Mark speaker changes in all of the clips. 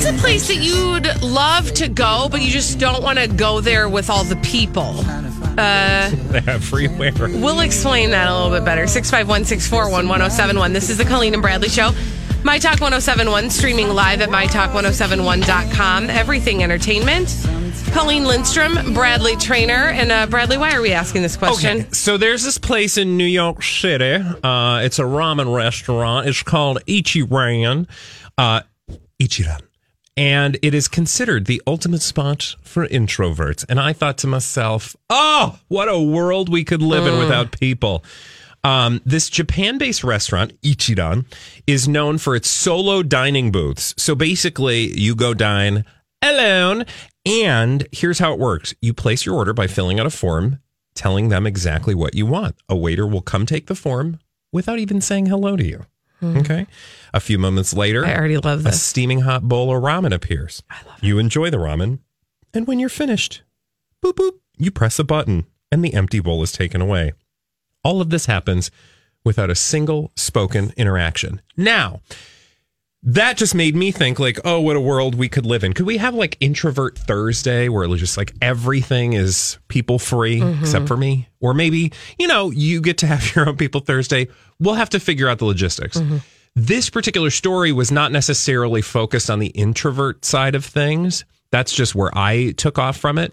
Speaker 1: What's a place that you'd love to go, but you just don't want to go there with all the people? Uh,
Speaker 2: freeware.
Speaker 1: we'll explain that a little bit better. 651 641 1071. This is the Colleen and Bradley Show. My Talk 1071, streaming live at mytalk1071.com. Everything entertainment. Colleen Lindstrom, Bradley Traynor. And uh, Bradley, why are we asking this question?
Speaker 2: Okay, so there's this place in New York City. Uh, it's a ramen restaurant. It's called Ichiran. Uh, Ichiran. And it is considered the ultimate spot for introverts. And I thought to myself, oh, what a world we could live in without people. Um, this Japan based restaurant, Ichiran, is known for its solo dining booths. So basically, you go dine alone. And here's how it works you place your order by filling out a form telling them exactly what you want. A waiter will come take the form without even saying hello to you. Mm-hmm. Okay. A few moments later,
Speaker 1: I already love
Speaker 2: a
Speaker 1: this.
Speaker 2: steaming hot bowl of ramen appears. I love You enjoy the ramen, and when you're finished, boop boop, you press a button, and the empty bowl is taken away. All of this happens without a single spoken interaction. Now, that just made me think like, oh, what a world we could live in. Could we have like introvert Thursday where it's just like everything is people free mm-hmm. except for me? Or maybe, you know, you get to have your own people Thursday. We'll have to figure out the logistics. Mm-hmm. This particular story was not necessarily focused on the introvert side of things. That's just where I took off from it.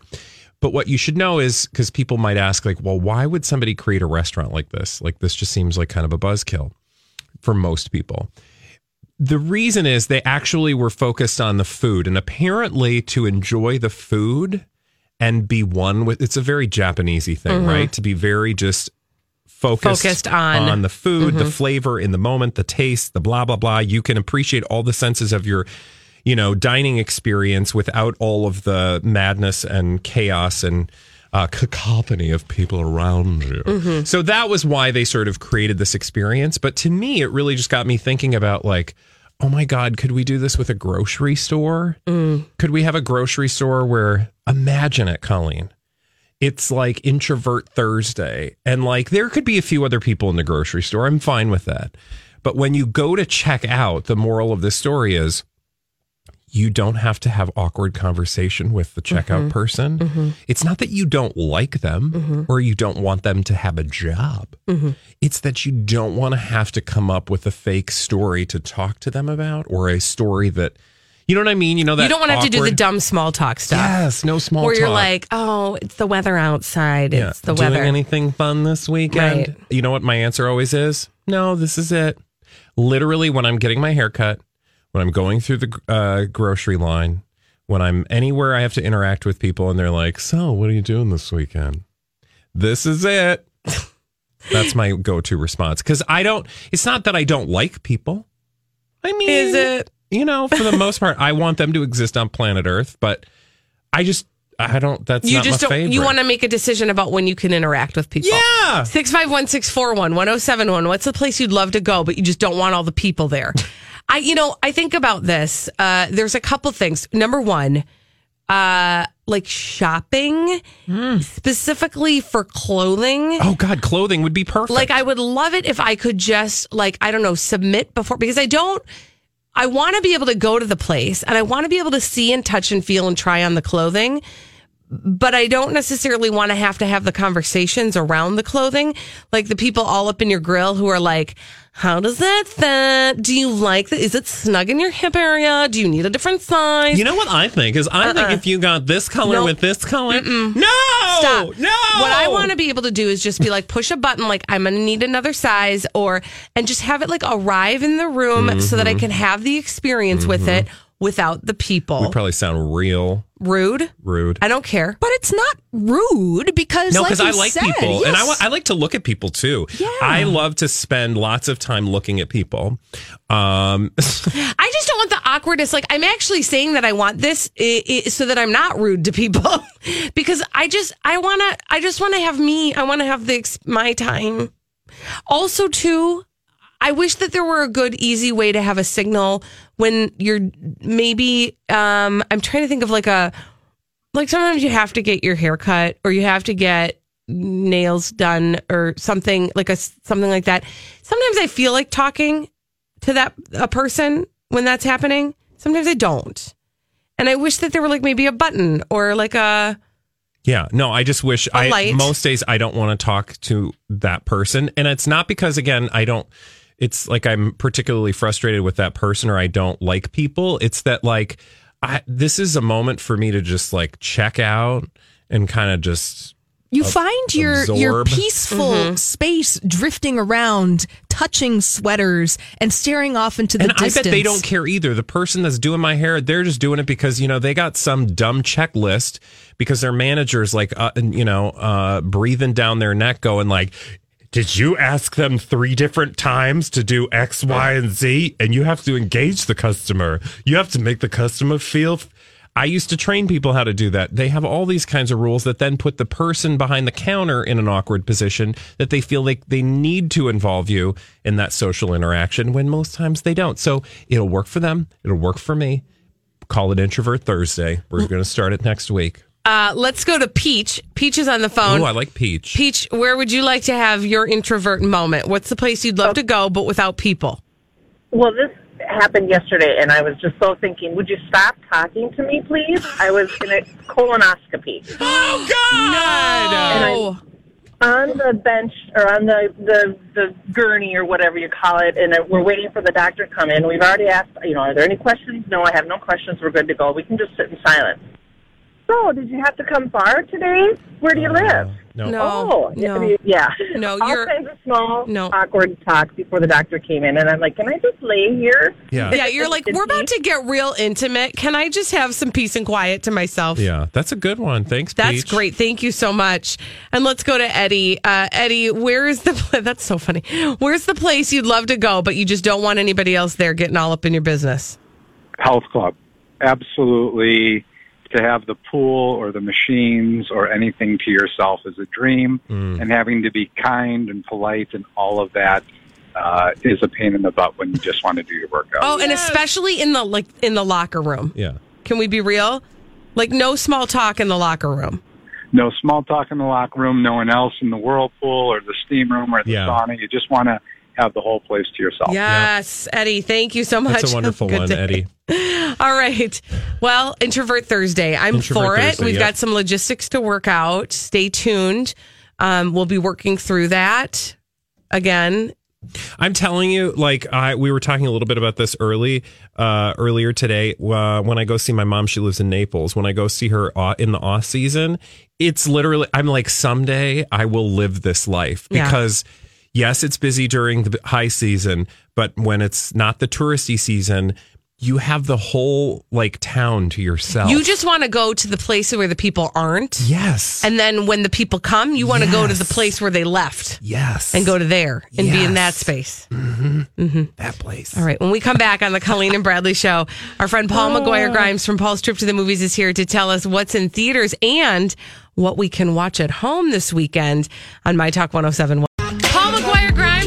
Speaker 2: But what you should know is because people might ask, like, well, why would somebody create a restaurant like this? Like, this just seems like kind of a buzzkill for most people. The reason is they actually were focused on the food, and apparently to enjoy the food and be one with it's a very Japanesey thing, mm-hmm. right? To be very just focused,
Speaker 1: Focused on-
Speaker 2: the food, the mm-hmm. flavor in the moment, the taste, the blah blah blah. You can appreciate all the senses of your you know dining experience without all of the madness and chaos and uh, cacophony of people around you. So that was why they sort of created this experience. But to me, it really just got me thinking about like, oh my God, could we do this with a grocery store? Could we have a grocery store where, imagine it, Colleen. It's like introvert Thursday. And like there could be a few other people in the grocery store. I'm fine with that. But when you go to check out, the moral of this story is you don't have to have awkward conversation with the checkout mm-hmm. person. Mm-hmm. It's not that you don't like them mm-hmm. or you don't want them to have a job. It's that you don't want to have to come up with a fake story to talk to them about or a story that you know what I mean? You know that
Speaker 1: you don't want to have to do the dumb small talk stuff.
Speaker 2: Yes, no small talk.
Speaker 1: Where you're
Speaker 2: talk.
Speaker 1: like, oh, it's the weather outside.
Speaker 2: Yeah.
Speaker 1: It's the
Speaker 2: Doing
Speaker 1: weather.
Speaker 2: anything fun this weekend?
Speaker 1: Right.
Speaker 2: You know what my answer always is? No, this is it. Literally, when I'm getting my hair cut, when I'm going through the uh, grocery line, when I'm anywhere I have to interact with people and they're like, So, what are you doing this weekend? This is it. That's my go to response. Because I don't, it's not that I don't like people. I mean,
Speaker 1: Is it?
Speaker 2: You know, for the most part, I want them to exist on planet Earth, but I just, I don't, that's
Speaker 1: you
Speaker 2: not
Speaker 1: just
Speaker 2: my
Speaker 1: don't.
Speaker 2: favorite.
Speaker 1: You want to make a decision about when you can interact with people.
Speaker 2: Yeah.
Speaker 1: Six five one six four one one zero seven one. What's the place you'd love to go, but you just don't want all the people there? I, you know, I think about this. Uh, there's a couple things. Number one, uh, like shopping, specifically for clothing.
Speaker 2: Oh God, clothing would be perfect.
Speaker 1: Like I would love it if I could just like I don't know submit before because I don't. I want to be able to go to the place and I want to be able to see and touch and feel and try on the clothing. But I don't necessarily want to have to have the conversations around the clothing. Like the people all up in your grill who are like, how does that fit? Do you like that? Is it snug in your hip area? Do you need a different size?
Speaker 2: You know what I think is I think uh-uh. if you got this color
Speaker 1: Nope.
Speaker 2: with this color, no,
Speaker 1: Stop.
Speaker 2: no.
Speaker 1: What I want to be able to do is just be like, push a button, like I'm going to need another size, or and just have it like arrive in the room mm-hmm. so that I can have the experience with mm-hmm. it without the people.
Speaker 2: we probably sound real
Speaker 1: Rude.
Speaker 2: rude.
Speaker 1: I don't care.
Speaker 3: But it's not rude because,
Speaker 2: No, because
Speaker 3: you
Speaker 2: I like
Speaker 3: said,
Speaker 2: people, and I, I like to look at people too.
Speaker 3: Yeah.
Speaker 2: I love to spend lots of time looking at people. Um,
Speaker 1: I just don't want the awkwardness. Like I'm actually saying that I want this i- i- so that I'm not rude to people, because I just I want to I just want to have me. I want to have the my time. Also, too, I wish that there were a good, easy way to have a signal when you're maybe. Um, I'm trying to think of like a like sometimes you have to get your hair cut or you have to get nails done or something like a something like that. Sometimes I feel like talking to that a person when that's happening. Sometimes I don't. And I wish that there were like maybe a button or like a
Speaker 2: Yeah, no, I just wish I most days I don't want to talk to that person and it's not because again, I don't it's like I'm particularly frustrated with that person or I don't like people. It's that like I this is a moment for me to just like check out and kind of just
Speaker 3: You find your your peaceful
Speaker 1: Mm-hmm.
Speaker 3: space drifting around, touching sweaters and staring off into the
Speaker 2: and
Speaker 3: distance.
Speaker 2: I bet they don't care either. The person that's doing my hair, they're just doing it because you know they got some dumb checklist because their manager's like, uh, you know, uh, breathing down their neck, going like, "Did you ask them three different times to do X, Y, and Z? And you have to engage the customer. You have to make the customer feel." I used to train people how to do that. They have all these kinds of rules that then put the person behind the counter in an awkward position that they feel like they need to involve you in that social interaction when most times they don't. So it'll work for them. It'll work for me. Call it Introvert Thursday. We're going to start it next week.
Speaker 1: Uh let's go to Peach. Peach is on the phone.
Speaker 2: Oh, I like Peach.
Speaker 1: Peach, where would you like to have your introvert moment? What's the place you'd love to go but without people?
Speaker 4: Well, this happened yesterday, and I was just so thinking, would you stop talking to me, please? I was in a colonoscopy
Speaker 2: Oh, God!
Speaker 1: Oh,
Speaker 4: on the bench or on the, the, the gurney or whatever you call it, and we're waiting for the doctor to come in. We've already asked, you know, are there any questions? No, I have no questions. We're good to go. We can just sit in silence. So, did you have to come far today? Where do you live?
Speaker 2: No.
Speaker 1: no,
Speaker 4: Oh,
Speaker 1: no.
Speaker 4: yeah.
Speaker 1: No,
Speaker 4: All
Speaker 1: you're-
Speaker 4: kinds of small,
Speaker 1: No.
Speaker 4: awkward talk before the doctor came in, and I'm like, can I just lay here?
Speaker 2: Yeah.
Speaker 1: Yeah, you're like, we're about to get real intimate. Can I just have some peace and quiet to myself?
Speaker 2: Yeah, that's a good one. Thanks,
Speaker 1: That's
Speaker 2: Peach.
Speaker 1: great. Thank you so much. And let's go to Eddie. Uh, Eddie, where is the pla- that's so funny. Where's the place you'd love to go, but you just don't want anybody else there getting all up in your business?
Speaker 5: health club. Absolutely. To have the pool or the machines or anything to yourself is a dream. And having to be kind and polite and all of that uh, is a pain in the butt when you just want to do your workout.
Speaker 1: Oh, and especially in the like in the locker room.
Speaker 2: Yeah.
Speaker 1: Can we be real? Like no small talk in the locker room.
Speaker 5: No small talk in the locker room, no one else in the whirlpool or the steam room or the
Speaker 2: Yeah.
Speaker 5: sauna. You just want to have the whole place to yourself.
Speaker 1: Yes, Eddie. Thank you so much.
Speaker 2: That's a wonderful
Speaker 1: Good
Speaker 2: one,
Speaker 1: day.
Speaker 2: Eddie.
Speaker 1: All right. Well, Introvert Thursday. I'm
Speaker 2: Introvert
Speaker 1: for it.
Speaker 2: Thursday,
Speaker 1: We've
Speaker 2: yep.
Speaker 1: got some logistics to work out. Stay tuned. Um, we'll be working through that again.
Speaker 2: I'm telling you, like I, we were talking a little bit about this early, uh, earlier today. Uh, when I go see my mom, she lives in Naples. When I go see her uh, in the off season, it's literally. I'm like, someday I will live this life
Speaker 1: Yeah.
Speaker 2: Yes, it's busy during the high season, but when it's not the touristy season, you have the whole like town to yourself.
Speaker 1: You just want to go to the place where the people aren't.
Speaker 2: yes,
Speaker 1: And then when the people come, you want to go to the place where they left
Speaker 2: yes,
Speaker 1: and go to there and be in that
Speaker 2: Yes.
Speaker 1: space. Mm-hmm. Mm-hmm.
Speaker 2: that place.
Speaker 1: All right. When we come back on the Colleen and Bradley show, our friend Paul oh. McGuire Grimes from Paul's Trip to the Movies is here to tell us what's in theaters and what we can watch at home this weekend on My Talk 1071.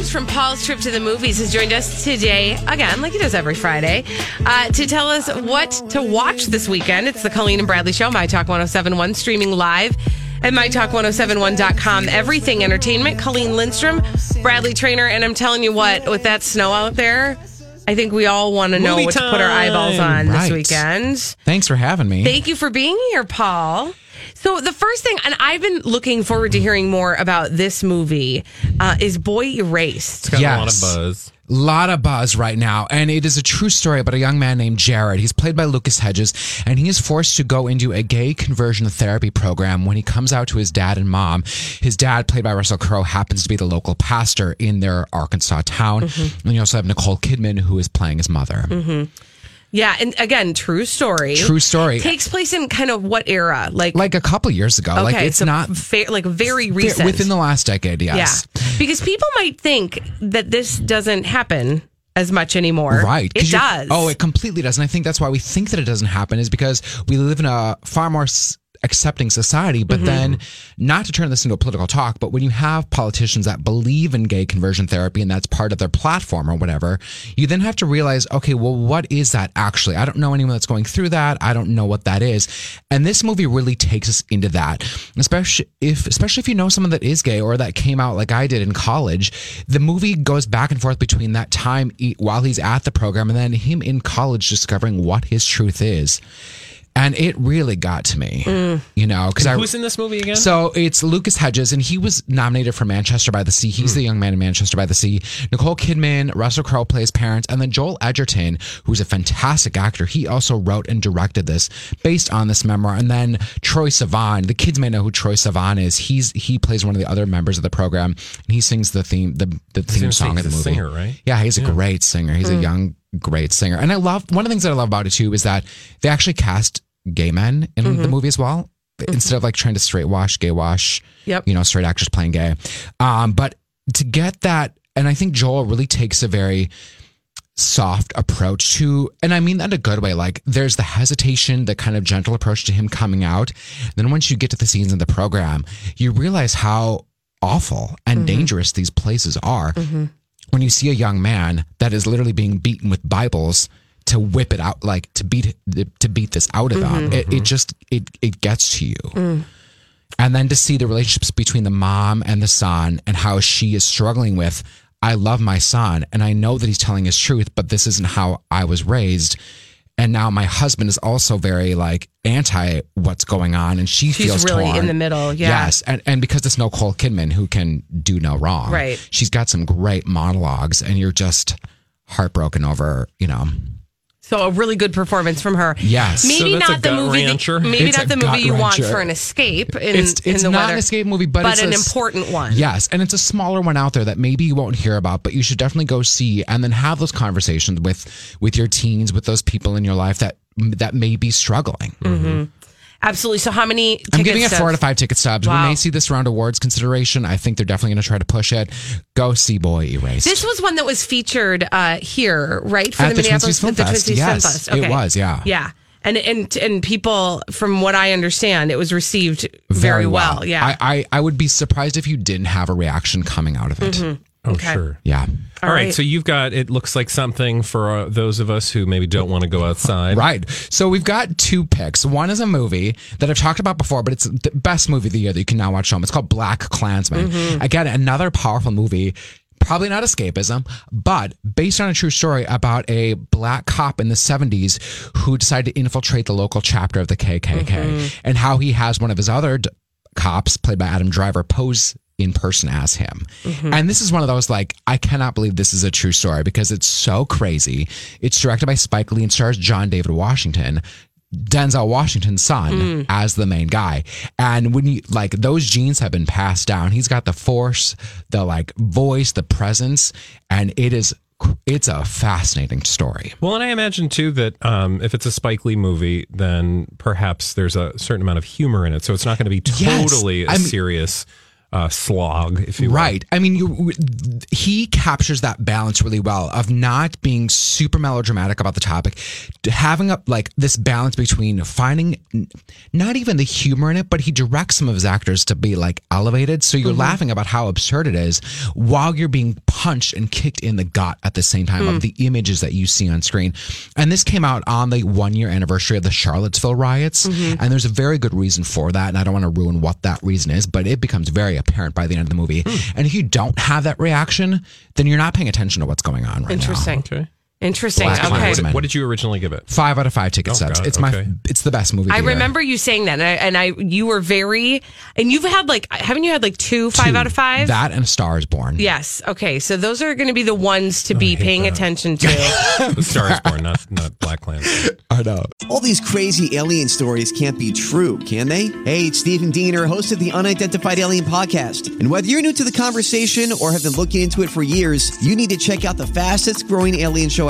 Speaker 1: Grimes from Paul's Trip to the Movies has joined us today, again, like he does every Friday, uh, to tell us what to watch this weekend. It's the Colleen and Bradley Show, My Talk 1071, streaming live at MyTalk1071.com. Everything entertainment. Colleen Lindstrom, Bradley Traynor, and I'm telling you what, with that snow out there, I think we all want to know
Speaker 2: Movie
Speaker 1: what to put our eyeballs on
Speaker 6: Right.
Speaker 1: this weekend.
Speaker 6: Thanks for having me.
Speaker 1: Thank you for being here, Paul. So the first thing, and I've been looking forward to hearing more about this movie, uh, is Boy Erased.
Speaker 2: It's got a lot of
Speaker 6: Yes.
Speaker 2: buzz.
Speaker 6: Lot of buzz right now and it is a true story about a young man named jared. He's played by lucas hedges and he is forced to go into a gay conversion therapy program when he comes out to his dad and mom. His dad played by russell crowe happens to be the local pastor in their arkansas town. Mm-hmm. And you also have nicole kidman who is playing his mother mm-hmm.
Speaker 1: Yeah, and again, true story.
Speaker 6: True story.
Speaker 1: Takes place in kind of what era? Like,
Speaker 6: like a couple years ago
Speaker 1: okay,
Speaker 6: like it's
Speaker 1: so
Speaker 6: not
Speaker 1: fa- like very recent
Speaker 6: within the last decade yes
Speaker 1: Yeah, because people might think that this doesn't happen as much anymore.
Speaker 6: Right.
Speaker 1: It does.
Speaker 6: Oh, it completely does. And I think that's why we think that it doesn't happen is because we live in a far more s- accepting society. But mm-hmm. then, not to turn this into a political talk, but when you have politicians that believe in gay conversion therapy and that's part of their platform or whatever, you then have to realize, okay, well, what is that actually? I don't know anyone that's going through that. I don't know what that is. And this movie really takes us into that, especially if, especially if you know someone that is gay or that came out like I did in college. The movie goes back and forth between that time while he's at the program and then him in college discovering what his truth is. And it really got to me, you know, because I
Speaker 2: Who's in this movie again?
Speaker 6: so it's Lucas Hedges, and he was nominated for Manchester by the Sea. He's hmm. the young man in Manchester by the Sea. Nicole Kidman, Russell Crowe plays parents, and then Joel Edgerton, who's a fantastic actor. He also wrote and directed this based on this memoir. And then Troye Sivan, the kids may know who Troye Sivan is. He's he plays one of the other members of the program, and he sings the theme the the theme song of the movie.
Speaker 2: singer, right?
Speaker 6: Yeah, he's a great singer. He's a hmm. young, great singer. And I love one of the things that I love about it too is that they actually cast gay men in the mm-hmm. movie as well. Mm-hmm. Instead of like trying to straight wash, gay wash,
Speaker 1: Yep.
Speaker 6: you know, straight actors playing gay. Um, but to get that, and I think Joel really takes a very soft approach to, and I mean that in a good way. Like there's the hesitation, the kind of gentle approach to him coming out. Then once you get to the scenes in the program, you realize how awful and mm-hmm. dangerous these places are. When you see a young man that is literally being beaten with Bibles to whip it out, like to beat to beat this out of them, mm-hmm. it, it just it it gets to you. Mm. And then to see the relationships between the mom and the son and how she is struggling with, I love my son and I know that he's telling his truth, but this isn't how I was raised. And now my husband is also very like anti what's going on and she
Speaker 1: She's
Speaker 6: feels
Speaker 1: really
Speaker 6: torn.
Speaker 1: in the middle, yeah.
Speaker 6: Yes. And, and because it's Nicole Kidman who can do no wrong.
Speaker 1: Right.
Speaker 6: She's got some great monologues and you're just heartbroken over, you know,
Speaker 1: So a really good performance from her.
Speaker 6: Yes.
Speaker 1: Maybe
Speaker 2: So that's a
Speaker 1: not the
Speaker 2: gut
Speaker 1: movie.
Speaker 2: rancher?
Speaker 1: Maybe
Speaker 6: It's
Speaker 1: not the movie you want
Speaker 6: rancher.
Speaker 1: for an escape in,
Speaker 6: it's it's
Speaker 1: in the
Speaker 6: not
Speaker 1: weather,
Speaker 6: an escape movie, but,
Speaker 1: but
Speaker 6: it's
Speaker 1: an
Speaker 6: a s-
Speaker 1: important one.
Speaker 6: Yes, and it's a smaller one out there that maybe you won't hear about, but you should definitely go see and then have those conversations with with your teens, with those people in your life that that may be struggling. Mm-hmm.
Speaker 1: Absolutely. So how many? Tickets
Speaker 6: I'm giving it four to five ticket stubs.
Speaker 1: Wow.
Speaker 6: We may see this around awards consideration. I think they're definitely going to try to push it. Go see Boy Erased.
Speaker 1: This was one that was featured uh, here, right? For
Speaker 6: At the Twin
Speaker 1: Minneapolis
Speaker 6: Cities Film
Speaker 1: the
Speaker 6: Fest. Yes,
Speaker 1: Fest.
Speaker 6: it was, yeah.
Speaker 1: yeah. And and and people, from what I understand, it was received very, well. Yeah.
Speaker 6: I, I I would be surprised if you didn't have a reaction coming out of it.
Speaker 1: Mm-hmm.
Speaker 2: Oh,
Speaker 1: okay.
Speaker 2: sure.
Speaker 6: Yeah.
Speaker 2: All right.
Speaker 1: right.
Speaker 2: So you've got, it looks like something for uh, those of us who maybe don't want to go outside.
Speaker 6: Right. So we've got two picks. One is a movie that I've talked about before, but it's the best movie of the year that you can now watch home. It's called BlacKkKlansman. Again, another powerful movie. Probably not escapism, but based on a true story about a black cop in the 70s who decided to infiltrate the local chapter of the KKK and how he has one of his other d- cops, played by Adam Driver, pose in person as him. And this is one of those like, I cannot believe this is a true story because it's so crazy. It's directed by Spike Lee and stars John David Washington. Denzel Washington's son as the main guy. And when you like those genes have been passed down, he's got the force, the like voice, the presence, and it is it's a fascinating story.
Speaker 2: Well, and I imagine too that um, if it's a Spike Lee movie, then perhaps there's a certain amount of humor in it. So it's not going to be
Speaker 6: Yes.
Speaker 2: totally a
Speaker 6: I mean-
Speaker 2: serious uh, slog, if you will.
Speaker 6: Right. I mean, you, he captures that balance really well of not being super melodramatic about the topic, having a, like this balance between finding not even the humor in it, but he directs some of his actors to be like elevated. So you're mm-hmm. laughing about how absurd it is while you're being punched and kicked in the gut at the same time of hmm. the images that you see on screen. And this came out on the one year anniversary of the Charlottesville riots. Mm-hmm. And there's a very good reason for that. And I don't want to ruin what that reason is, but it becomes very apparent by the end of the movie. Hmm. And if you don't have that reaction, then you're not paying attention to what's going on right now.
Speaker 1: Interesting.
Speaker 2: Okay.
Speaker 1: Interesting.
Speaker 6: Black
Speaker 1: okay.
Speaker 6: Klansman.
Speaker 2: What, what did you originally give it?
Speaker 6: Five out of five ticket
Speaker 2: Oh,
Speaker 6: subs.
Speaker 2: God,
Speaker 6: It's my it's the best movie.
Speaker 1: I
Speaker 6: the year.
Speaker 1: remember you saying that, and I, and I, you were very, and you've had like, haven't you had like two five
Speaker 6: Two.
Speaker 1: out of five?
Speaker 6: That and Stars Born.
Speaker 1: Yes. Okay. So those are going to be the ones to oh,
Speaker 2: be
Speaker 1: paying
Speaker 2: that.
Speaker 1: attention to.
Speaker 2: The Star is Born, not not BlacKkKlansman.
Speaker 6: I know.
Speaker 7: All these crazy alien stories can't be true, can they? Hey, it's Stephen Diener, host of the Unidentified Alien Podcast. And whether you're new to the conversation or have been looking into it for years, you need to check out the fastest growing alien show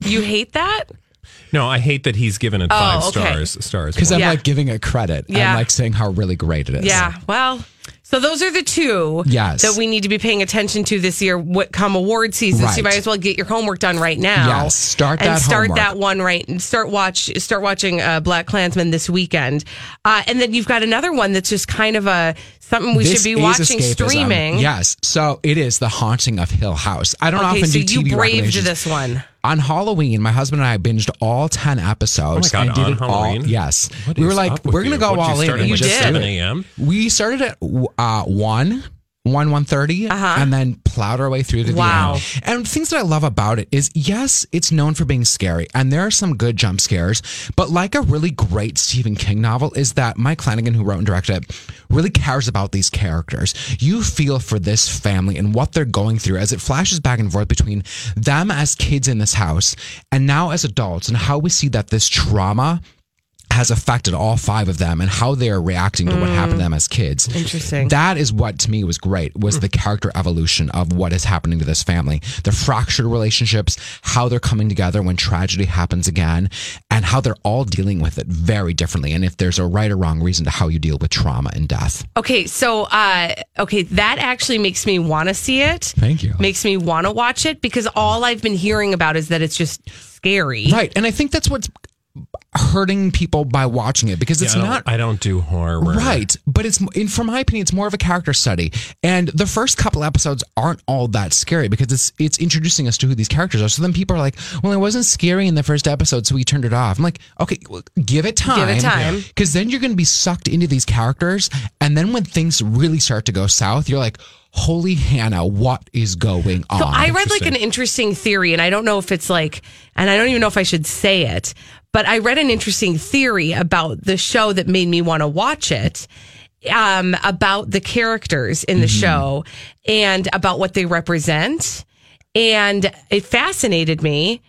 Speaker 1: You hate that?
Speaker 2: No, I hate that he's given it five
Speaker 1: Oh, okay.
Speaker 2: stars. Stars
Speaker 6: Because I'm
Speaker 1: Yeah.
Speaker 6: like giving it credit.
Speaker 1: Yeah.
Speaker 6: I'm like saying how really great it is.
Speaker 1: Yeah. Well, so those are the two
Speaker 6: Yes.
Speaker 1: that we need to be paying attention to this year. What come award season? So you
Speaker 6: Right.
Speaker 1: might as well get your homework done right now.
Speaker 6: Yes, start
Speaker 1: and
Speaker 6: that
Speaker 1: start
Speaker 6: homework.
Speaker 1: that one right. And start watch start watching uh, BlacKkKlansman this weekend. Uh, and then you've got another one that's just kind of a something we
Speaker 6: This
Speaker 1: should be
Speaker 6: is
Speaker 1: watching
Speaker 6: escapism.
Speaker 1: streaming.
Speaker 6: Yes. So it is The Haunting of Hill House. I don't
Speaker 1: Okay,
Speaker 6: often
Speaker 1: so
Speaker 6: do
Speaker 1: you
Speaker 6: TV
Speaker 1: braved
Speaker 6: recommendations.
Speaker 1: this one.
Speaker 6: On Halloween, my husband and I binged all 10 episodes.
Speaker 2: Oh my God,
Speaker 6: and did
Speaker 2: on
Speaker 6: it
Speaker 2: Halloween?
Speaker 6: all. Yes.
Speaker 2: What
Speaker 6: we were
Speaker 2: is
Speaker 6: like,
Speaker 2: up with
Speaker 6: we're going to
Speaker 2: you?
Speaker 6: go
Speaker 2: What'd you
Speaker 6: all in.
Speaker 2: start at,
Speaker 6: and
Speaker 1: You
Speaker 2: like,
Speaker 6: just
Speaker 1: did.
Speaker 6: do
Speaker 2: 7
Speaker 6: it.
Speaker 2: a.m.?
Speaker 6: We started at uh, 1. 1 130
Speaker 1: Uh-huh.
Speaker 6: and then plowed our way through to
Speaker 1: Wow.
Speaker 6: the end. And things that I love about it is yes, it's known for being scary and there are some good jump scares, but like a really great Stephen King novel is that Mike Flanagan who wrote and directed it really cares about these characters. You feel for this family and what they're going through as it flashes back and forth between them as kids in this house and now as adults and how we see that this trauma has affected all five of them and how they are reacting to what happened to them as kids.
Speaker 1: Interesting.
Speaker 6: That is what to me was great was the character evolution of what is happening to this family. The fractured relationships, how they're coming together when tragedy happens again, and how they're all dealing with it very differently. And if there's a right or wrong reason to how you deal with trauma and death.
Speaker 1: Okay, so uh okay, that actually makes me want to see it.
Speaker 6: Thank you.
Speaker 1: Makes me want to watch it because all I've been hearing about is that it's just scary.
Speaker 6: Right. And I think that's what's hurting people by watching it because it's
Speaker 2: Yeah, I don't-
Speaker 6: not
Speaker 2: I don't do horror.
Speaker 6: Right, but it's in from my opinion, it's more of a character study, and the first couple episodes aren't all that scary because it's it's introducing us to who these characters are. So then people are like, "Well, it wasn't scary in the first episode, so we turned it off." I'm like, "Okay, well, give it time,
Speaker 1: Give it time.
Speaker 6: because then you're going to be sucked into these characters, and then when things really start to go south, you're like." Holy Hannah, what is going on?
Speaker 1: So I read like an interesting theory, and I don't know if it's like, and I don't even know if I should say it, but I read an interesting theory about the show that made me want to watch it. Um, about the characters in the
Speaker 6: Mm-hmm.
Speaker 1: show and about what they represent. And it fascinated me.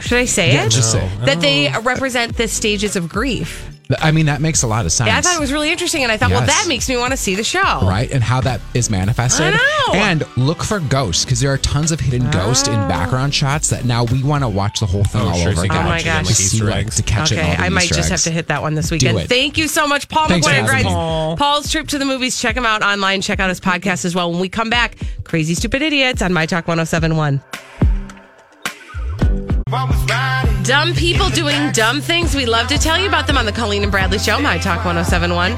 Speaker 1: Should I say
Speaker 6: Yeah,
Speaker 1: it?
Speaker 6: just say
Speaker 1: That they represent the stages of grief.
Speaker 6: I mean, that makes a lot of sense.
Speaker 1: Yeah, I thought it was really interesting, and I thought, well,
Speaker 6: Yes.
Speaker 1: that makes me want to see the show.
Speaker 6: right? And how that is manifested.
Speaker 1: I know.
Speaker 6: And look for ghosts because there are tons of hidden ghosts in oh. background shots that now we want to watch the whole thing
Speaker 2: Oh,
Speaker 6: all
Speaker 2: sure, so
Speaker 6: over
Speaker 2: you can
Speaker 6: again.
Speaker 1: Oh my
Speaker 2: watch it again,
Speaker 1: gosh.
Speaker 2: like
Speaker 6: To see
Speaker 2: Easter
Speaker 6: what-
Speaker 2: eggs.
Speaker 6: to catch it.
Speaker 1: Okay,
Speaker 6: all the
Speaker 1: I might
Speaker 6: Easter
Speaker 1: just have
Speaker 6: eggs.
Speaker 1: to hit that one this weekend.
Speaker 6: it.
Speaker 1: Thank you so much, Paul
Speaker 6: Thanks for
Speaker 1: McGuire.
Speaker 6: having
Speaker 1: Guys.
Speaker 6: me.
Speaker 1: Paul's trip to the movies. Check him out online. Check out his podcast as well. When we come back, Crazy Stupid Idiots on My Talk 1071. Dumb people doing dumb things. We love to tell you about them on the Colleen and Bradley Show, My Talk 1071.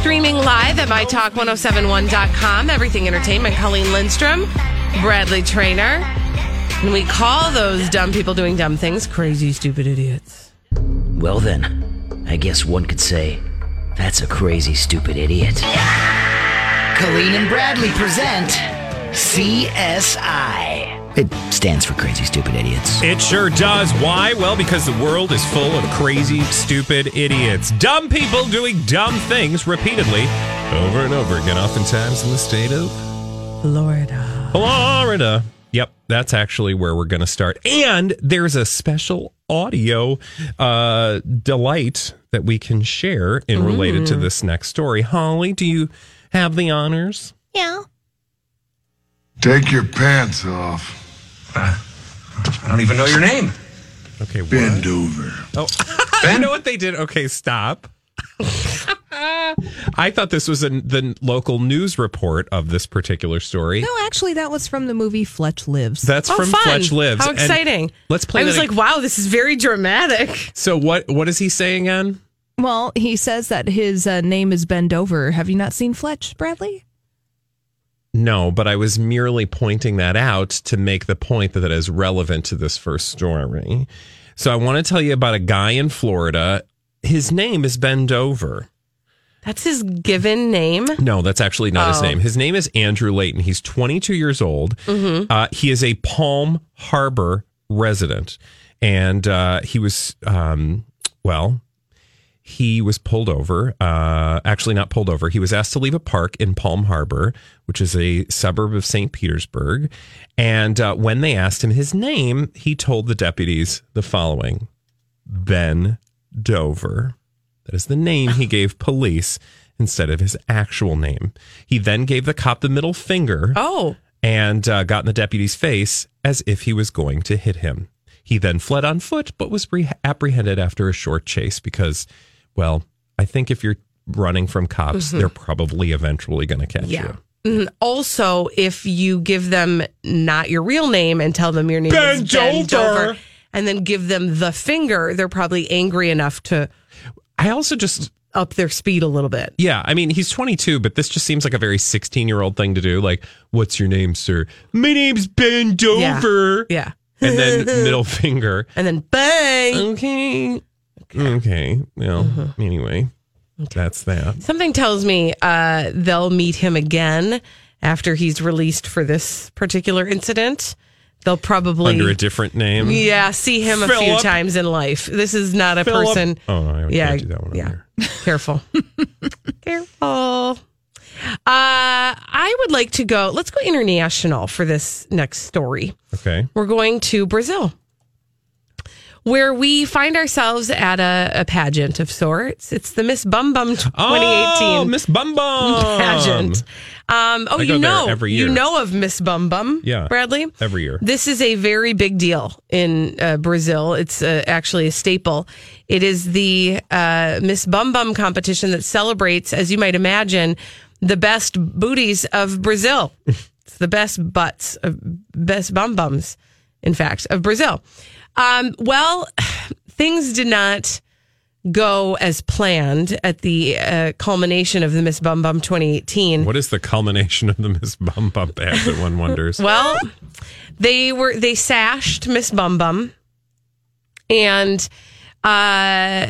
Speaker 1: Streaming live at MyTalk1071.com. Everything Entertainment. Colleen Lindstrom, Bradley Traynor. And we call those dumb people doing dumb things crazy, stupid idiots.
Speaker 8: Well, then, I guess one could say that's a crazy, stupid idiot. Colleen and Bradley present CSI. It stands for Crazy Stupid Idiots.
Speaker 2: It sure does. Why? Well, because the world is full of crazy, stupid idiots. Dumb people doing dumb things repeatedly over and over again, oftentimes in the state of
Speaker 1: Florida.
Speaker 2: Florida. Yep, that's actually where we're going to start. And there's a special audio uh, delight that we can share in related to this next story. Holly, do you have the honors?
Speaker 3: Yeah.
Speaker 9: Take your pants off.
Speaker 10: I don't even know your name.
Speaker 2: Okay, what?
Speaker 9: Bend over.
Speaker 2: Oh, you know what they did? Okay, stop. I thought this was a, the local news report of this particular story.
Speaker 3: No, actually, that was from the movie Fletch Lives.
Speaker 2: That's
Speaker 1: Oh,
Speaker 2: from
Speaker 1: fun.
Speaker 2: Fletch Lives.
Speaker 1: How
Speaker 2: And
Speaker 1: exciting.
Speaker 2: let's play
Speaker 1: I was like,
Speaker 2: ag-
Speaker 1: wow, this is very dramatic.
Speaker 2: So what? What is he saying again?
Speaker 3: Well, he says that his uh, name is Bend Over. Have you not seen Fletch, Bradley?
Speaker 2: No, but I was merely pointing that out to make the point that that is relevant to this first story. So I want to tell you about a guy in Florida. His name is Ben Dover.
Speaker 1: That's his given name.
Speaker 2: No, that's actually not his
Speaker 1: Oh.
Speaker 2: name. His name is Andrew Layton. He's 22 years old.
Speaker 1: Mhm.
Speaker 2: Uh, he is a Palm Harbor resident, and uh, he was um, well. He was pulled over. Uh, actually, not pulled over. He was asked to leave a park in Palm Harbor, which is a suburb of St. Petersburg. And uh, when they asked him his name, he told the deputies the following: Ben Dover. That is the name he gave police instead of his actual name. He then gave the cop the middle finger
Speaker 1: Oh,
Speaker 2: and uh, got in the deputy's face as if he was going to hit him. He then fled on foot, but was re- apprehended after a short chase because, well, I think if you're running from cops,
Speaker 1: Mhm.
Speaker 2: they're probably eventually going to catch
Speaker 1: yeah.
Speaker 2: you.
Speaker 1: Mhm. Also, if you give them not your real name and tell them your name
Speaker 2: Ben
Speaker 1: is Ben
Speaker 2: Dover.
Speaker 1: Dover, and then give them the finger, they're probably angry enough to.
Speaker 2: I also just
Speaker 1: up their speed a little bit.
Speaker 2: Yeah, I mean, he's 22, but this just seems like a very 16 year old thing to do. Like, what's your name, sir? My name's Ben Dover.
Speaker 1: Yeah.
Speaker 2: And then middle finger.
Speaker 1: And then bang.
Speaker 2: Okay. Okay. Well,
Speaker 1: Mm-hmm.
Speaker 2: anyway, that's that.
Speaker 1: Something tells me uh, they'll meet him again after he's released for this particular incident. They'll probably
Speaker 2: Under a different name.
Speaker 1: Yeah, see him a few times in life. This is not a
Speaker 2: Philip.
Speaker 1: person.
Speaker 2: Oh, I
Speaker 1: yeah,
Speaker 2: do that one.
Speaker 1: yeah. Careful. Careful. Uh, I would like to go. Let's go international for this next story.
Speaker 2: Okay.
Speaker 1: We're going to Brazil, where we find ourselves at a, a pageant of sorts. It's the Miss Bum Bum 2018
Speaker 2: Oh, Miss Bum Bum
Speaker 1: pageant. Um, oh, you know,
Speaker 2: every
Speaker 1: you know of Miss Bum Bum,
Speaker 2: Yeah.
Speaker 1: Bradley.
Speaker 2: Every year.
Speaker 1: This is a very big deal in uh, Brazil. It's uh, actually a staple. It is the uh, Miss Bum Bum competition that celebrates, as you might imagine, the best booties of Brazil. it's the best butts, of, best bum bums, in fact, of Brazil. Um, well, things did not go as planned at the uh, culmination of the Miss Bum Bum 2018.
Speaker 2: What is the culmination of the Miss Bum Bum pageant? One wonders.
Speaker 1: Well, they were they sashed Miss Bum Bum, and uh,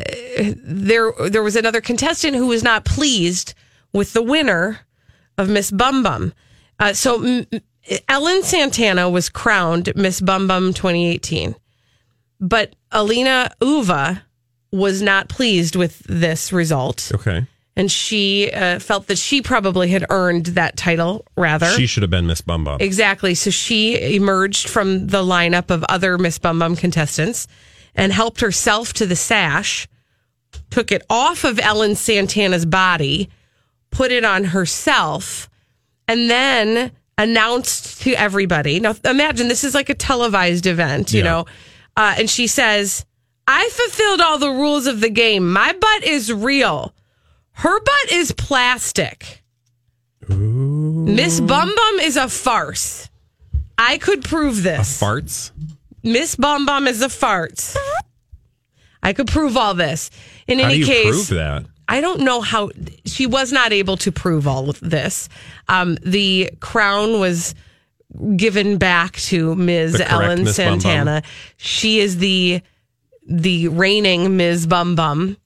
Speaker 1: there there was another contestant who was not pleased with the winner of Miss Bum Bum. Uh, so mm, Ellen Santana was crowned Miss Bum Bum 2018, but Alina Uva was not pleased with this result.
Speaker 2: Okay.
Speaker 1: And she uh, felt that she probably had earned that title rather.
Speaker 2: She should have been Miss Bum Bum.
Speaker 1: Exactly. So she emerged from the lineup of other Miss Bum Bum contestants and helped herself to the sash, took it off of Ellen Santana's body, put it on herself, and then announced to everybody. Now, imagine this is like a televised event, you
Speaker 11: Yeah.
Speaker 1: know, uh, and she says, I fulfilled all the rules of the game. My butt is real. Her butt is plastic. Miss Bum Bum is a farce. I could prove this.
Speaker 2: Farts?
Speaker 1: Miss Bum Bum is a farts. I could prove all this. In
Speaker 2: How
Speaker 1: any
Speaker 2: do you
Speaker 1: case,
Speaker 2: prove that?
Speaker 1: I don't know how she was not able to prove all of this. Um, the crown was given back to Ms.
Speaker 2: The correct
Speaker 1: Ellen
Speaker 2: Miss Bum Bum.
Speaker 1: Santana. She is the the reigning Ms. Bum Bum.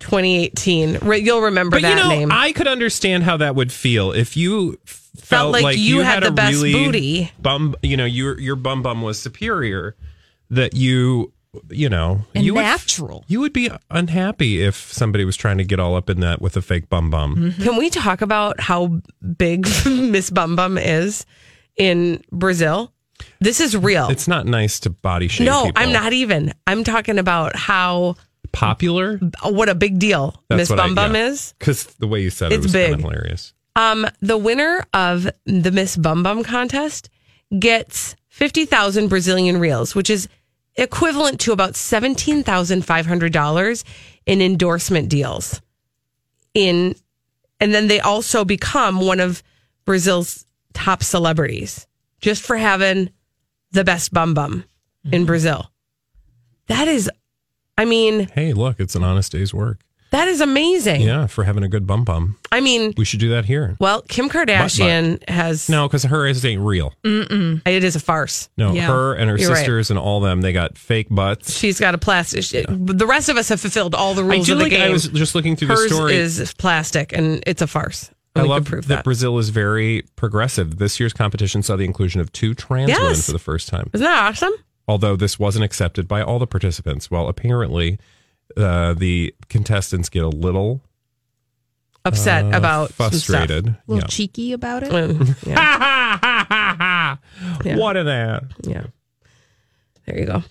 Speaker 1: 2018. You'll remember
Speaker 2: But
Speaker 1: that
Speaker 2: you know,
Speaker 1: name.
Speaker 2: I could understand how that would feel if you f- felt,
Speaker 1: like you had the
Speaker 2: a
Speaker 1: best
Speaker 2: really
Speaker 1: booty.
Speaker 2: Bum, you know, your your bum bum was superior. That you, you know,
Speaker 3: And
Speaker 2: you would,
Speaker 3: natural.
Speaker 2: you would be unhappy if somebody was trying to get all up in that with a fake bum bum.
Speaker 1: Can we talk about how big Miss Bum Bum is in Brazil? This is real.
Speaker 2: It's not nice to body shame.
Speaker 1: no,
Speaker 2: people.
Speaker 1: I'm not even. I'm talking about how
Speaker 2: popular.
Speaker 1: what a big deal Miss Bum Bum is.
Speaker 2: Because the way you said it
Speaker 1: It's
Speaker 2: was kind of hilarious.
Speaker 1: Um, the winner of the Miss Bum Bum contest gets 50,000 Brazilian reals, which is equivalent to about $17,500 in endorsement deals. In and then they also become one of Brazil's top celebrities just for having the best bum bum in mm-hmm. Brazil. That is I mean,
Speaker 2: Hey, look, it's an honest day's work.
Speaker 1: that is amazing.
Speaker 2: Yeah, for having a good bum bum.
Speaker 1: I mean,
Speaker 2: We should do that here.
Speaker 1: well, Kim Kardashian has
Speaker 2: No, because her is ain't real.
Speaker 1: Mm-mm. It is a farce.
Speaker 2: No, her and her
Speaker 1: You're right.
Speaker 2: sisters and all them, they got fake butts.
Speaker 1: She's got a plastic. she- The rest of us have fulfilled all the
Speaker 2: I
Speaker 1: rules
Speaker 2: do
Speaker 1: of the
Speaker 2: like.
Speaker 1: game.
Speaker 2: I was just looking through
Speaker 1: Hers
Speaker 2: the story.
Speaker 1: is plastic, and it's a farce.
Speaker 2: I love
Speaker 1: prove
Speaker 2: that,
Speaker 1: that.
Speaker 2: Brazil is very progressive. This year's competition saw the inclusion of two trans women for the first time.
Speaker 1: Isn't that awesome?
Speaker 2: Although this wasn't accepted by all the participants. Well, apparently, uh, the contestants get a little
Speaker 1: Upset
Speaker 2: uh,
Speaker 1: about some stuff.
Speaker 2: frustrated.
Speaker 3: A little
Speaker 2: Yeah.
Speaker 3: cheeky about it.
Speaker 1: Mm, yeah. Yeah.
Speaker 2: What an ad!
Speaker 1: Yeah. There you go.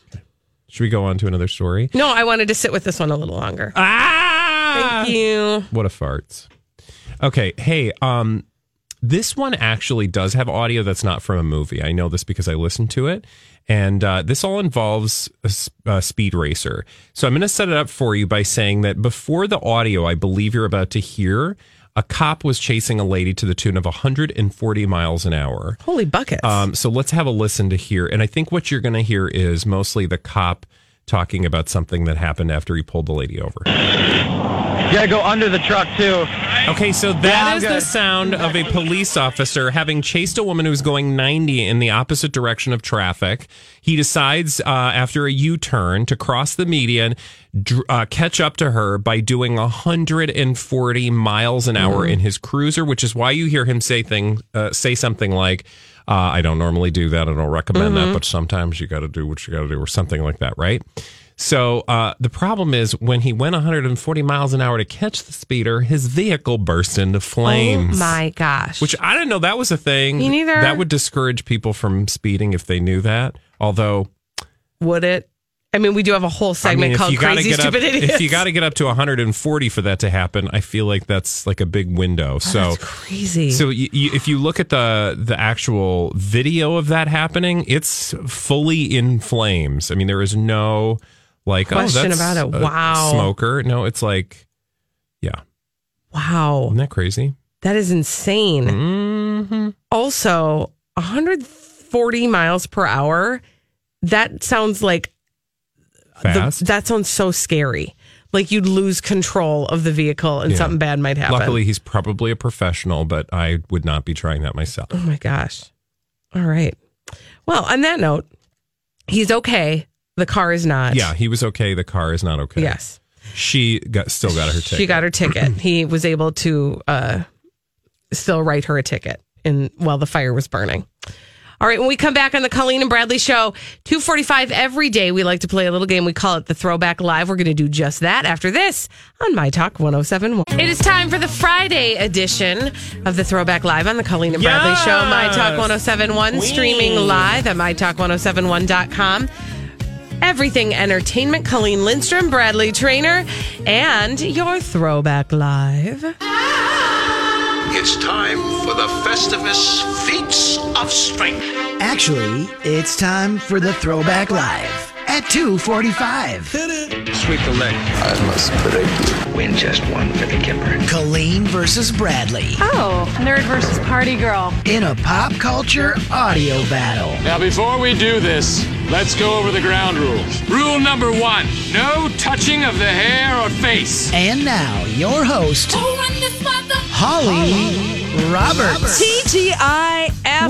Speaker 2: Should we go on to another story?
Speaker 1: No, I wanted to sit with this one a little longer.
Speaker 2: Ah!
Speaker 1: Thank you.
Speaker 2: What a farts. Okay, hey, um this one actually does have audio that's not from a movie. I know this because I listened to it. And uh, this all involves a, s- a speed racer. So I'm going to set it up for you by saying that before the audio I believe you're about to hear, a cop was chasing a lady to the tune of 140 miles an hour.
Speaker 1: Holy buckets.
Speaker 2: Um, so let's have a listen to hear. And I think what you're going to hear is mostly the cop talking about something that happened after he pulled the lady over.
Speaker 11: You gotta go under the truck too.
Speaker 2: Okay, so that is the sound of a police officer having chased a woman who's going 90 in the opposite direction of traffic. He decides uh, after a U turn to cross the median, dr- uh, catch up to her by doing 140 miles an hour
Speaker 11: Mhm.
Speaker 2: in his cruiser, which is why you hear him say thing uh, say something like. Uh, I don't normally do that. I don't recommend that, but sometimes you got to do what you got to do, or something like that, right? So uh, the problem is when he went 140 miles an hour to catch the speeder, his vehicle burst into flames.
Speaker 1: Oh my gosh.
Speaker 2: Which I didn't know that was a thing.
Speaker 1: Me neither.
Speaker 2: That would discourage people from speeding if they knew that. Although,
Speaker 1: Would it? I mean, we do have a whole
Speaker 2: I
Speaker 1: segment
Speaker 2: mean,
Speaker 1: called Crazy
Speaker 2: get up,
Speaker 1: Stupid Idiots.
Speaker 2: if you got to get up to 140 for that to happen, I feel like that's like a big window. so
Speaker 1: Oh, that's crazy.
Speaker 2: So you, you, if you look at the the actual video of that happening, it's fully in flames. I mean, there is no like
Speaker 1: Question
Speaker 2: oh, that's
Speaker 1: about it.
Speaker 2: a
Speaker 1: Wow.
Speaker 2: smoker. No, it's like yeah.
Speaker 1: Wow.
Speaker 2: Isn't that crazy?
Speaker 1: That is insane.
Speaker 2: Mm-hmm.
Speaker 1: Also, 140 miles per hour. That sounds like the-
Speaker 2: Fast.
Speaker 1: that sounds so scary. Like you'd lose control of the vehicle and
Speaker 2: Yeah.
Speaker 1: something bad might happen.
Speaker 2: Luckily, he's probably a professional, but I would not be trying that myself.
Speaker 1: Oh my gosh. All right. Well, on that note, he's okay. The car is not.
Speaker 2: Yeah, he was okay. The car is not okay.
Speaker 1: Yes.
Speaker 2: She got still got her ticket.
Speaker 1: She got her ticket. he was able to uh, still write her a ticket in while the fire was burning. All right, when we come back on the Colleen and Bradley show, 245 every day, we like to play a little game. We call it the Throwback Live. We're going to do just that after this on My Talk 1071. It is time for the Friday edition of the Throwback Live on the Colleen and Bradley show. My Talk 1071, streaming live at MyTalk1071.com. Everything Entertainment, Colleen Lindstrom, Bradley Traynor, and your Throwback Live.
Speaker 12: It's time for the Festivus Feats of Strength.
Speaker 13: Actually, it's time for the Throwback Live at 245. Hit it.
Speaker 12: Sweep the leg. I must break you. Win just one for the Gipper.
Speaker 13: Colleen versus Bradley
Speaker 14: Oh, nerd versus party girl.
Speaker 13: in a pop culture audio battle.
Speaker 15: Now, before we do this, let's go over the ground rules. Rule number one no touching of the hair or face.
Speaker 13: And now, your host, oh, Holly Roberts.
Speaker 3: TGIF.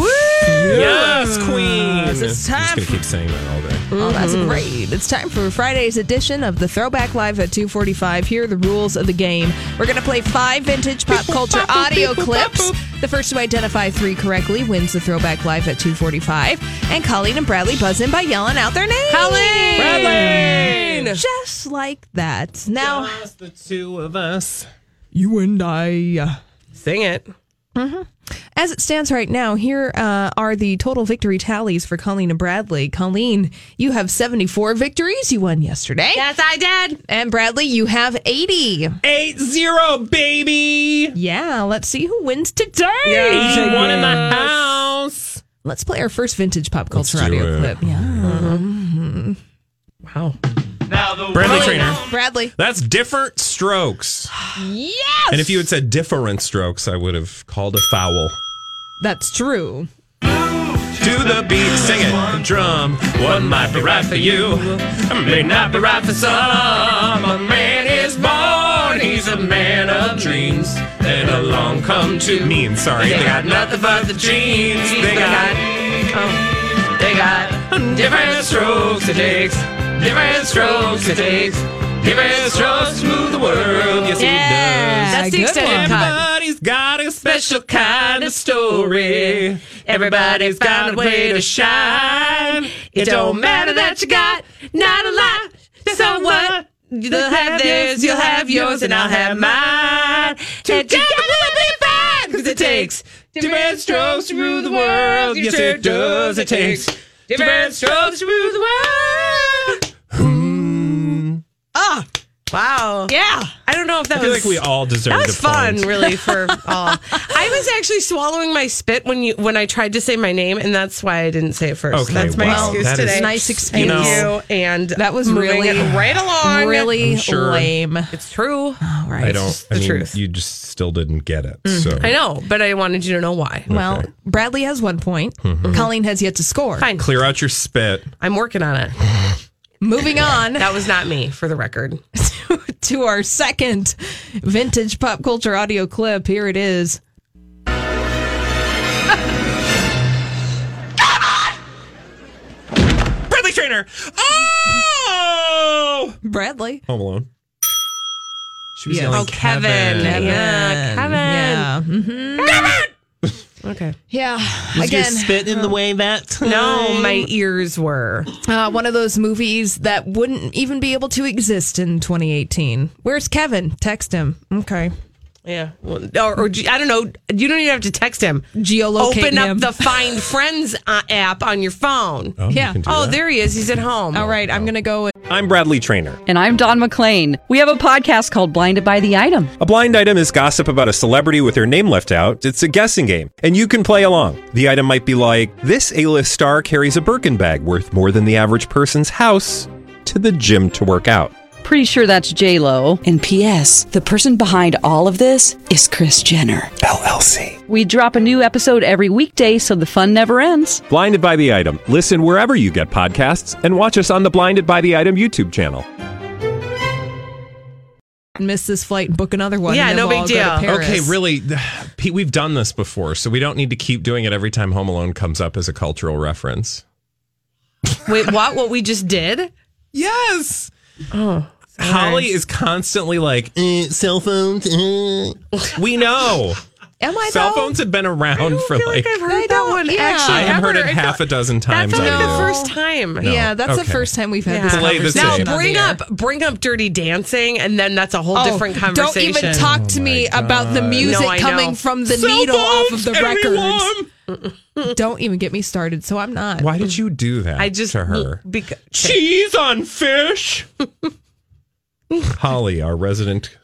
Speaker 2: Yes, Queen.
Speaker 3: It's
Speaker 2: I'm just
Speaker 3: time
Speaker 2: gonna keep saying that all day.
Speaker 3: Oh, that's mm-hmm. great. It's time for Friday's edition of the Throwback Live at 245. Here are the rules of the game. We're going to play five vintage pop culture audio clips. The first to identify three correctly wins the Throwback Live at 245. And Colleen and Bradley buzz in by yelling out their names.
Speaker 1: Colleen!
Speaker 3: Bradley! Just like that. Now,
Speaker 2: Just the two of us.
Speaker 3: you and I.
Speaker 1: Uh, Sing it.
Speaker 3: Mm-hmm. As it stands right now, here uh, are the total victory tallies for Colleen and Bradley. Colleen, you have 74 victories. You won yesterday.
Speaker 1: Yes, I did.
Speaker 3: And Bradley, you have 80.
Speaker 2: 8 0, baby.
Speaker 3: Yeah, let's see who wins today.
Speaker 2: 81 in the house.
Speaker 3: Let's play our first vintage pop culture
Speaker 2: Let's
Speaker 3: audio
Speaker 2: it.
Speaker 3: clip. Yeah. Mhm.
Speaker 1: Wow.
Speaker 2: Bradley Traynor.
Speaker 3: Bradley.
Speaker 2: That's Diff'rent Strokes.
Speaker 3: Yes.
Speaker 2: And if you had said Diff'rent Strokes, I would have called a foul.
Speaker 3: That's true.
Speaker 2: To the beat, sing it. Drum. One might be right for you, may not be right for some. A man is born, he's a man of dreams. Then along come two mean. Sorry, they got nothing but the jeans. They got, oh, they got different strokes it takes. Different strokes it takes. Different strokes to move the world. Yes,
Speaker 1: Yeah,
Speaker 2: he does.
Speaker 1: that's the extended cut.
Speaker 2: Everybody's got a special kind of story. Everybody's got a way to shine.
Speaker 1: It don't matter that you got not a lot. So what? You'll have theirs, you'll have yours, and I'll have mine. Together we'll be fine, because it takes different strokes to rule the world. Yes, it does. It takes different strokes to rule the world. Hmm. Ah, wow.
Speaker 3: Yeah.
Speaker 1: I don't know if that
Speaker 2: I feel
Speaker 1: was
Speaker 2: like we all deserve.
Speaker 1: that was
Speaker 2: a
Speaker 1: fun,
Speaker 2: point.
Speaker 1: really, for all. I was actually swallowing my spit when you when I tried to say my name, and that's why I didn't say it first.
Speaker 2: Okay,
Speaker 1: that's my
Speaker 2: wow.
Speaker 1: excuse
Speaker 2: That is-
Speaker 1: today.
Speaker 3: Nice
Speaker 1: Thank
Speaker 3: excuse.
Speaker 2: You know-
Speaker 1: you. And
Speaker 3: That was really
Speaker 1: it right along.
Speaker 3: Really
Speaker 2: sure.
Speaker 3: lame.
Speaker 1: It's true.
Speaker 3: All right.
Speaker 2: I don't. I
Speaker 1: the
Speaker 2: mean,
Speaker 1: truth.
Speaker 2: you just still didn't get it. Mm. So
Speaker 1: I know, but I wanted you to know why.
Speaker 3: Well, Bradley has one point. Mm-hmm. Colleen has yet to score.
Speaker 1: Fine.
Speaker 2: clear out your spit.
Speaker 1: I'm working on it.
Speaker 3: Moving on
Speaker 1: That was not me, for the record.
Speaker 3: to our second vintage pop culture audio clip. Here it is.
Speaker 2: Bradley Traynor. Oh,
Speaker 3: Bradley.
Speaker 2: Home Alone. She was
Speaker 3: Yes.
Speaker 2: yelling
Speaker 1: Oh, Kevin. Yeah, Kevin.
Speaker 3: Yeah. mhm.
Speaker 1: Okay.
Speaker 3: Yeah.
Speaker 16: Was your
Speaker 3: Again,
Speaker 16: spit in the way that?
Speaker 1: No, my ears were.
Speaker 3: uh, one of those movies that wouldn't even be able to exist in 2018. Where's Kevin? Text him. Okay.
Speaker 1: Yeah. Well, Or, or I don't know. You don't even have to text him.
Speaker 3: Geolocate
Speaker 1: Open up
Speaker 3: him.
Speaker 1: the Find Friends uh, app on your phone.
Speaker 2: Oh,
Speaker 3: Yeah.
Speaker 2: can do
Speaker 1: Oh,
Speaker 2: that.
Speaker 1: there he is. He's at home.
Speaker 3: All right. I'm going to go with
Speaker 2: I'm Bradley Trainer.
Speaker 17: And I'm Don McClain. We have a podcast called Blinded by the Item.
Speaker 2: A blind item is gossip about a celebrity with their name left out. It's a guessing game, and you can play along. The item might be like this: A-list star carries a Birkin bag worth more than the average person's house to the gym to work out.
Speaker 17: Pretty sure that's J Lo.
Speaker 18: And P.S. The person behind all of this is Kris Jenner.
Speaker 2: LLC.
Speaker 17: We drop a new episode every weekday, so the fun never ends.
Speaker 2: Blinded by the item. Listen wherever you get podcasts, and watch us on the Blinded by the Item YouTube channel.
Speaker 3: miss this flight and book another one.
Speaker 1: Yeah, no
Speaker 3: we'll
Speaker 1: big
Speaker 3: all go to
Speaker 1: deal.
Speaker 2: Okay, really, Pete, we've done this before, so we don't need to keep doing it every time Home Alone comes up as a cultural reference.
Speaker 1: Wait, what? What we just did?
Speaker 2: Yes.
Speaker 1: Oh.
Speaker 2: Holly is constantly like, eh, cell phones. eh." We know.
Speaker 3: Am I
Speaker 2: Cell
Speaker 3: though?
Speaker 2: phones have been around for
Speaker 1: feel like,
Speaker 2: like.
Speaker 1: I've heard that one
Speaker 3: yeah.
Speaker 1: actually.
Speaker 2: I have heard it half a dozen times.
Speaker 1: That's
Speaker 2: I
Speaker 1: the first time.
Speaker 2: No.
Speaker 3: Yeah, that's the first time we've had
Speaker 1: Yeah.
Speaker 3: this
Speaker 2: Play
Speaker 3: conversation.
Speaker 1: Now bring up bring up Dirty Dancing, and then that's a whole
Speaker 3: Oh,
Speaker 1: different conversation.
Speaker 3: Don't even talk to me about the music
Speaker 1: No,
Speaker 3: coming from the
Speaker 2: Cell
Speaker 3: needle off of the
Speaker 2: phones,
Speaker 3: records. Don't even get me started. So I'm not.
Speaker 2: Why did you do that
Speaker 1: I just
Speaker 2: to her?
Speaker 1: Because,
Speaker 2: Cheese on fish. Holly, our resident.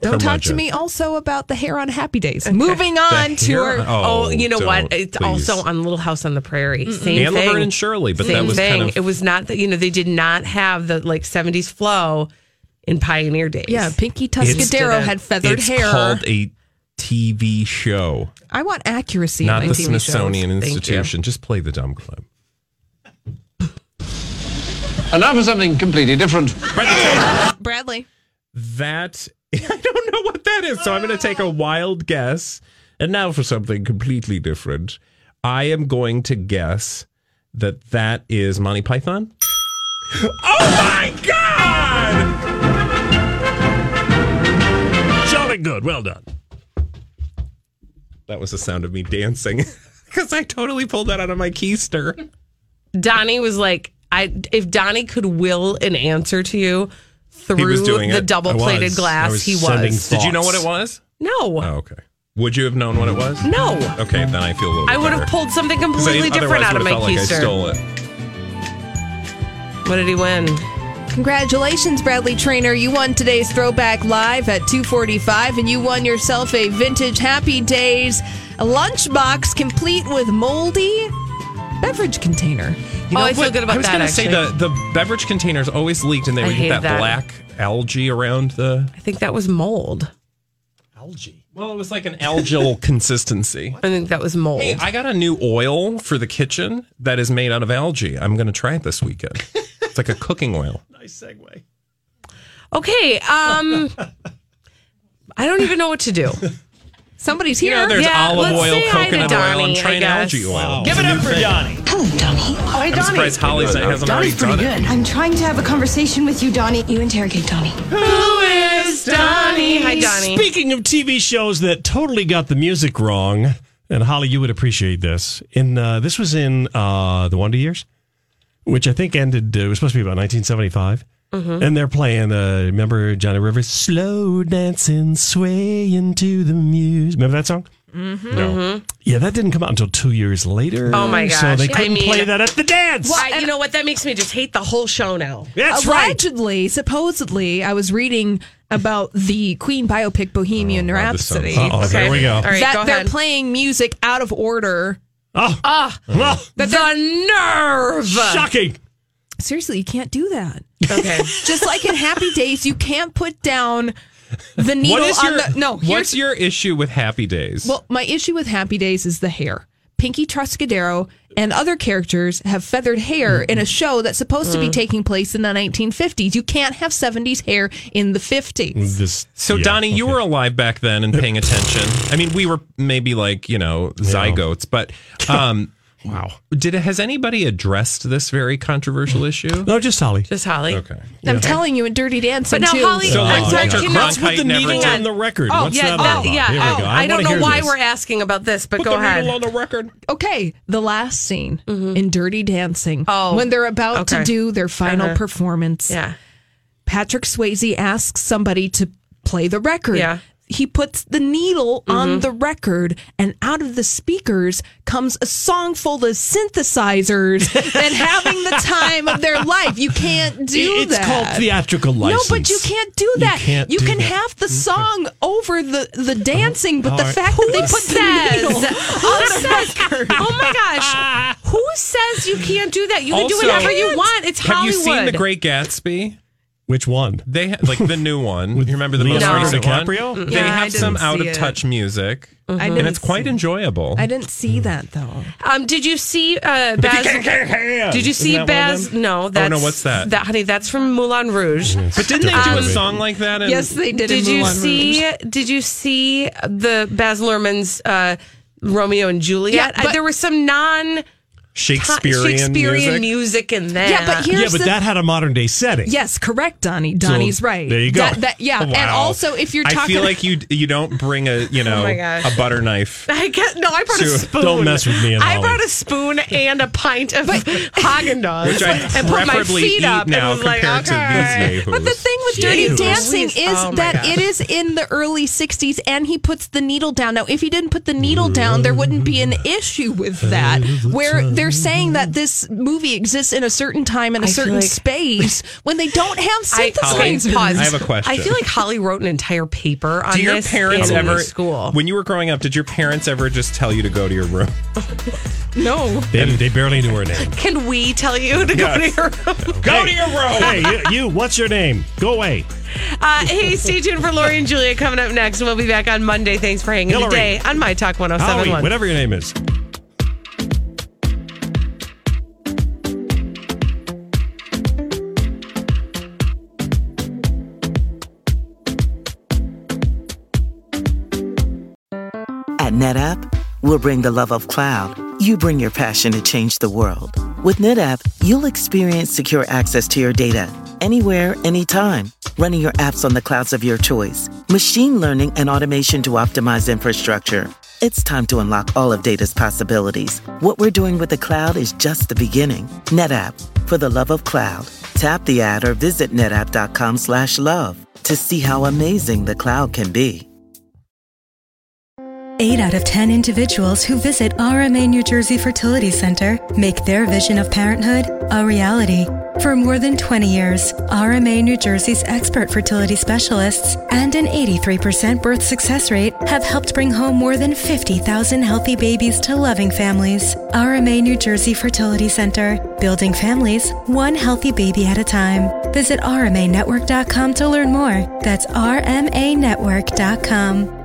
Speaker 3: Don't talk to me also about the hair on Happy Days. Moving on
Speaker 2: The
Speaker 3: to
Speaker 2: oh,
Speaker 3: our.
Speaker 1: oh, you know what? It's
Speaker 2: please.
Speaker 1: also on Little House on the Prairie. Same
Speaker 2: and
Speaker 1: thing.
Speaker 2: Laverne and Shirley, but
Speaker 1: Same
Speaker 2: that was
Speaker 1: thing.
Speaker 2: kind of
Speaker 1: it was not that you know they did not have the like '70s flow in Pioneer days.
Speaker 3: Yeah, Pinky
Speaker 2: It's-
Speaker 3: Tuscadero had feathered
Speaker 2: it's
Speaker 3: hair.
Speaker 2: called a TV show,
Speaker 3: I want accuracy in
Speaker 2: not
Speaker 3: my
Speaker 2: the
Speaker 3: TV
Speaker 2: Smithsonian
Speaker 3: shows.
Speaker 2: Institution. Just play the dumb clip.
Speaker 10: And now for something completely different.
Speaker 3: Bradley.
Speaker 2: That I don't know what that is, so I'm going to take a wild guess. And now for something completely different. I am going to guess that that is Monty Python. Oh my god! Jolly good. Well done. That was the sound of me dancing because I totally pulled that out of my keister.
Speaker 1: Donnie was like, I if Donnie could will an answer to you through
Speaker 2: He was doing
Speaker 1: the
Speaker 2: it.
Speaker 1: double plated glass,
Speaker 2: was
Speaker 1: he
Speaker 2: sending
Speaker 1: was.
Speaker 2: Did you know what it was?
Speaker 1: No.
Speaker 2: Oh, okay. Would you have known what it was?
Speaker 1: No.
Speaker 2: Okay, then I feel a little.
Speaker 1: I would have
Speaker 2: better.
Speaker 1: pulled something
Speaker 2: 'Cause I
Speaker 1: completely different out of my
Speaker 2: felt like I
Speaker 1: keister.
Speaker 2: stole it.
Speaker 1: What did he win?
Speaker 3: Congratulations, Bradley Traynor. You won today's Throwback Live at 245, and you won yourself a vintage Happy Days lunchbox complete with moldy beverage container.
Speaker 1: Oh, I feel good about
Speaker 2: I was gonna say the the beverage containers always leaked, and they
Speaker 1: I
Speaker 2: would get that,
Speaker 1: that.
Speaker 2: black algae around the.
Speaker 1: I think that was mold.
Speaker 2: Algae. Well, it was like an algal consistency.
Speaker 1: I think that was mold.
Speaker 2: Hey, I got a new oil for the kitchen that is made out of algae. I'm going to try it this weekend. it's like a cooking oil.
Speaker 16: Nice segue.
Speaker 1: Okay. Um, I don't even know what to do.
Speaker 3: Somebody's
Speaker 2: You
Speaker 3: here.
Speaker 2: know, there's
Speaker 1: Yeah,
Speaker 2: olive
Speaker 1: let's
Speaker 2: oil,
Speaker 1: say hi
Speaker 2: coconut oil,
Speaker 1: Donnie,
Speaker 2: and
Speaker 1: I
Speaker 2: try an
Speaker 1: guess.
Speaker 2: algae oil.
Speaker 16: Give it up for
Speaker 2: thing.
Speaker 16: Donnie.
Speaker 19: Hello, Donnie. Oh,
Speaker 2: I'm surprised Holly's hasn't already
Speaker 19: Donnie's pretty
Speaker 2: done
Speaker 19: good.
Speaker 2: it.
Speaker 19: I'm trying to have a conversation with you, Donnie. You interrogate Donnie.
Speaker 1: Who is Donnie? Hi, Donnie.
Speaker 16: Speaking of TV shows that totally got the music wrong, and Holly, you would appreciate this. In uh, this was in uh, the Wonder Years, which I think ended. Uh, it was supposed to be about 1975.
Speaker 1: Mm-hmm.
Speaker 16: And they're playing, uh, remember Johnny Rivers? Slow dancing, swaying to the music. Remember that song?
Speaker 1: Mm-hmm.
Speaker 16: Yeah, that didn't come out until two years later.
Speaker 1: Oh my gosh.
Speaker 16: So
Speaker 1: gosh.
Speaker 16: they couldn't
Speaker 1: mean-
Speaker 16: play that at the dance.
Speaker 1: I- you know what? That makes me just hate the whole show now.
Speaker 16: That's right.
Speaker 3: Allegedly, supposedly, I was reading about the Queen biopic Bohemian
Speaker 2: wow, this sounds-
Speaker 3: Rhapsody.
Speaker 16: Uh-oh, there we go.
Speaker 1: All right,
Speaker 3: that
Speaker 1: go
Speaker 3: they're playing music out of order.
Speaker 16: Oh,
Speaker 1: Ah,
Speaker 16: well,
Speaker 1: the nerve.
Speaker 16: shocking.
Speaker 3: Seriously, you can't do that.
Speaker 1: Okay.
Speaker 3: Just like in Happy Days, you can't put down the needle
Speaker 2: What is
Speaker 3: on
Speaker 2: your
Speaker 3: the. No,
Speaker 2: What's your issue with Happy Days?
Speaker 3: well. My issue with Happy Days is the hair. Pinky Tuscadero and other characters have feathered hair in a show that's supposed to be taking place in the 1950s. You can't have 70s hair in the 50s.
Speaker 16: This,
Speaker 2: So
Speaker 16: yeah,
Speaker 2: Donnie, you
Speaker 16: okay.
Speaker 2: were alive back then and paying attention. I mean, we were maybe like you know zygotes, but um,
Speaker 16: Wow.
Speaker 2: did has anybody addressed this very controversial issue?
Speaker 16: No, just Holly.
Speaker 1: Just Holly.
Speaker 2: Okay.
Speaker 3: I'm telling you, in Dirty Dancing,
Speaker 1: But now,
Speaker 3: too.
Speaker 1: Holly,
Speaker 2: So, like,
Speaker 1: I'm
Speaker 2: Dr.
Speaker 1: sorry, you know-
Speaker 2: Cronkite
Speaker 16: What's with the
Speaker 2: never
Speaker 16: needle
Speaker 2: did.
Speaker 16: on the record?
Speaker 1: Oh,
Speaker 16: What's
Speaker 1: yeah,
Speaker 16: that,
Speaker 1: that,
Speaker 16: about?
Speaker 1: yeah.
Speaker 16: Here we
Speaker 1: oh,
Speaker 16: go.
Speaker 1: I, don't
Speaker 16: wanna
Speaker 1: know
Speaker 16: hear
Speaker 1: why
Speaker 16: this.
Speaker 1: we're asking about this, but
Speaker 2: Put
Speaker 1: go
Speaker 2: the
Speaker 1: ahead.
Speaker 2: needle on the record.
Speaker 3: Okay, the last scene in Dirty Dancing,
Speaker 1: Oh,
Speaker 3: when they're about
Speaker 1: okay.
Speaker 3: to do their final
Speaker 1: Uh-huh.
Speaker 3: performance,
Speaker 1: Yeah.
Speaker 3: Patrick Swayze asks somebody to play the record.
Speaker 1: Yeah.
Speaker 3: He puts the needle
Speaker 1: Mm-hmm.
Speaker 3: on the record, and out of the speakers comes a song full of synthesizers and having the time of their life. You can't do
Speaker 16: It's
Speaker 3: that.
Speaker 16: It's called theatrical license.
Speaker 3: No, but you can't do that.
Speaker 16: You, can't
Speaker 3: You can
Speaker 16: that.
Speaker 3: have the song over the, the dancing, but the
Speaker 16: right.
Speaker 3: fact that they put
Speaker 1: says?
Speaker 3: the needle
Speaker 1: Who
Speaker 3: on the
Speaker 1: says?
Speaker 3: record.
Speaker 1: Oh my gosh! Who says you can't do that? You can do whatever you want. It's
Speaker 2: Have
Speaker 1: Hollywood.
Speaker 2: you seen The Great Gatsby?
Speaker 16: Which one?
Speaker 2: They ha- like the new one.
Speaker 16: With
Speaker 2: you remember the
Speaker 16: Leonardo
Speaker 2: most recent
Speaker 16: DiCaprio?
Speaker 2: one? They
Speaker 3: Yeah, I
Speaker 2: have some
Speaker 3: didn't see
Speaker 2: out of
Speaker 3: it.
Speaker 2: touch music,
Speaker 3: I
Speaker 2: and
Speaker 3: didn't
Speaker 2: it's quite
Speaker 3: see-
Speaker 2: enjoyable.
Speaker 3: I didn't see that though.
Speaker 1: Um, did you see uh, Baz? Did you see
Speaker 2: Isn't that one of
Speaker 1: Baz?
Speaker 2: them?
Speaker 1: No,
Speaker 2: Oh,
Speaker 1: that's
Speaker 2: no, what's that?
Speaker 1: That honey, that's from Moulin Rouge.
Speaker 2: But didn't they do
Speaker 1: Um,
Speaker 2: a song like that? In,
Speaker 3: Yes, they did. in
Speaker 1: Did you
Speaker 3: Moulin
Speaker 1: see?
Speaker 3: Rouge.
Speaker 1: Did you see the Baz Luhrmann's uh, Romeo and Juliet?
Speaker 3: Yeah,
Speaker 1: I-
Speaker 3: but-
Speaker 1: there was some non
Speaker 2: Shakespearean,
Speaker 1: Shakespearean
Speaker 2: music?
Speaker 1: music in there.
Speaker 3: Yeah, but here's Yeah,
Speaker 16: but
Speaker 3: the
Speaker 16: that had a modern day setting.
Speaker 3: Yes, correct, Donnie. Donnie's right.
Speaker 16: there you go.
Speaker 3: That, that- yeah,
Speaker 2: Oh,
Speaker 3: and also if you're talking,
Speaker 2: I feel like you you don't bring a you
Speaker 1: oh know Oh
Speaker 2: a butter knife.
Speaker 1: I get no. I brought a spoon.
Speaker 16: don't mess with me and
Speaker 1: I brought a spoon and a pint of Haagen Dazs,
Speaker 2: Which I'd
Speaker 1: and put my feet up
Speaker 2: now
Speaker 1: and was like,
Speaker 2: compared to
Speaker 1: okay.
Speaker 2: these yahoos.
Speaker 3: But the thing with Dirty
Speaker 1: Jesus.
Speaker 3: Dancing is
Speaker 1: Oh
Speaker 3: that
Speaker 1: gosh.
Speaker 3: it is in the early 60s and he puts the needle down. Now, if he didn't put the needle down, there wouldn't be an issue with that. Where they're saying that this movie exists in a certain time and a
Speaker 1: I
Speaker 3: certain
Speaker 1: like-
Speaker 3: space when they don't have
Speaker 1: I,
Speaker 3: synthesizers.
Speaker 1: pause.
Speaker 2: I have a question.
Speaker 1: I feel like Holly wrote an entire paper on
Speaker 2: do your
Speaker 1: this
Speaker 2: parents
Speaker 1: in
Speaker 2: ever
Speaker 1: school.
Speaker 2: when you were growing up? Did your parents ever just tell you to go to your room?
Speaker 3: no.
Speaker 16: They, they barely knew her name.
Speaker 1: Can we tell you to go to your room?
Speaker 2: Go to your room.
Speaker 16: Hey, you, you, what's your name? Go away.
Speaker 1: Uh, hey, stay tuned for Lori and Julia coming up next, and we'll be back on Monday. Thanks for hanging
Speaker 16: Hillary.
Speaker 1: today on My Talk
Speaker 16: Howie,
Speaker 1: 1071.
Speaker 16: whatever your name is.
Speaker 20: NetApp, we'll bring the love of cloud. You bring your passion to change the world. With NetApp, you'll experience secure access to your data anywhere, anytime, running your apps on the clouds of your choice, machine learning and automation to optimize infrastructure. It's time to unlock all of data's possibilities. What we're doing with the cloud is just the beginning. NetApp, for the love of cloud. Tap the ad or visit netapp.com slash love to see how amazing the cloud can be.
Speaker 21: 8 out of 10 individuals who visit RMA New Jersey Fertility Center make their vision of parenthood a reality. For more than 20 years, RMA New Jersey's expert fertility specialists and an 83% birth success rate have helped bring home more than 50,000 healthy babies to loving families. RMA New Jersey Fertility Center, building families one healthy baby at a time. Visit RMAnetwork.com to learn more. That's RMAnetwork.com.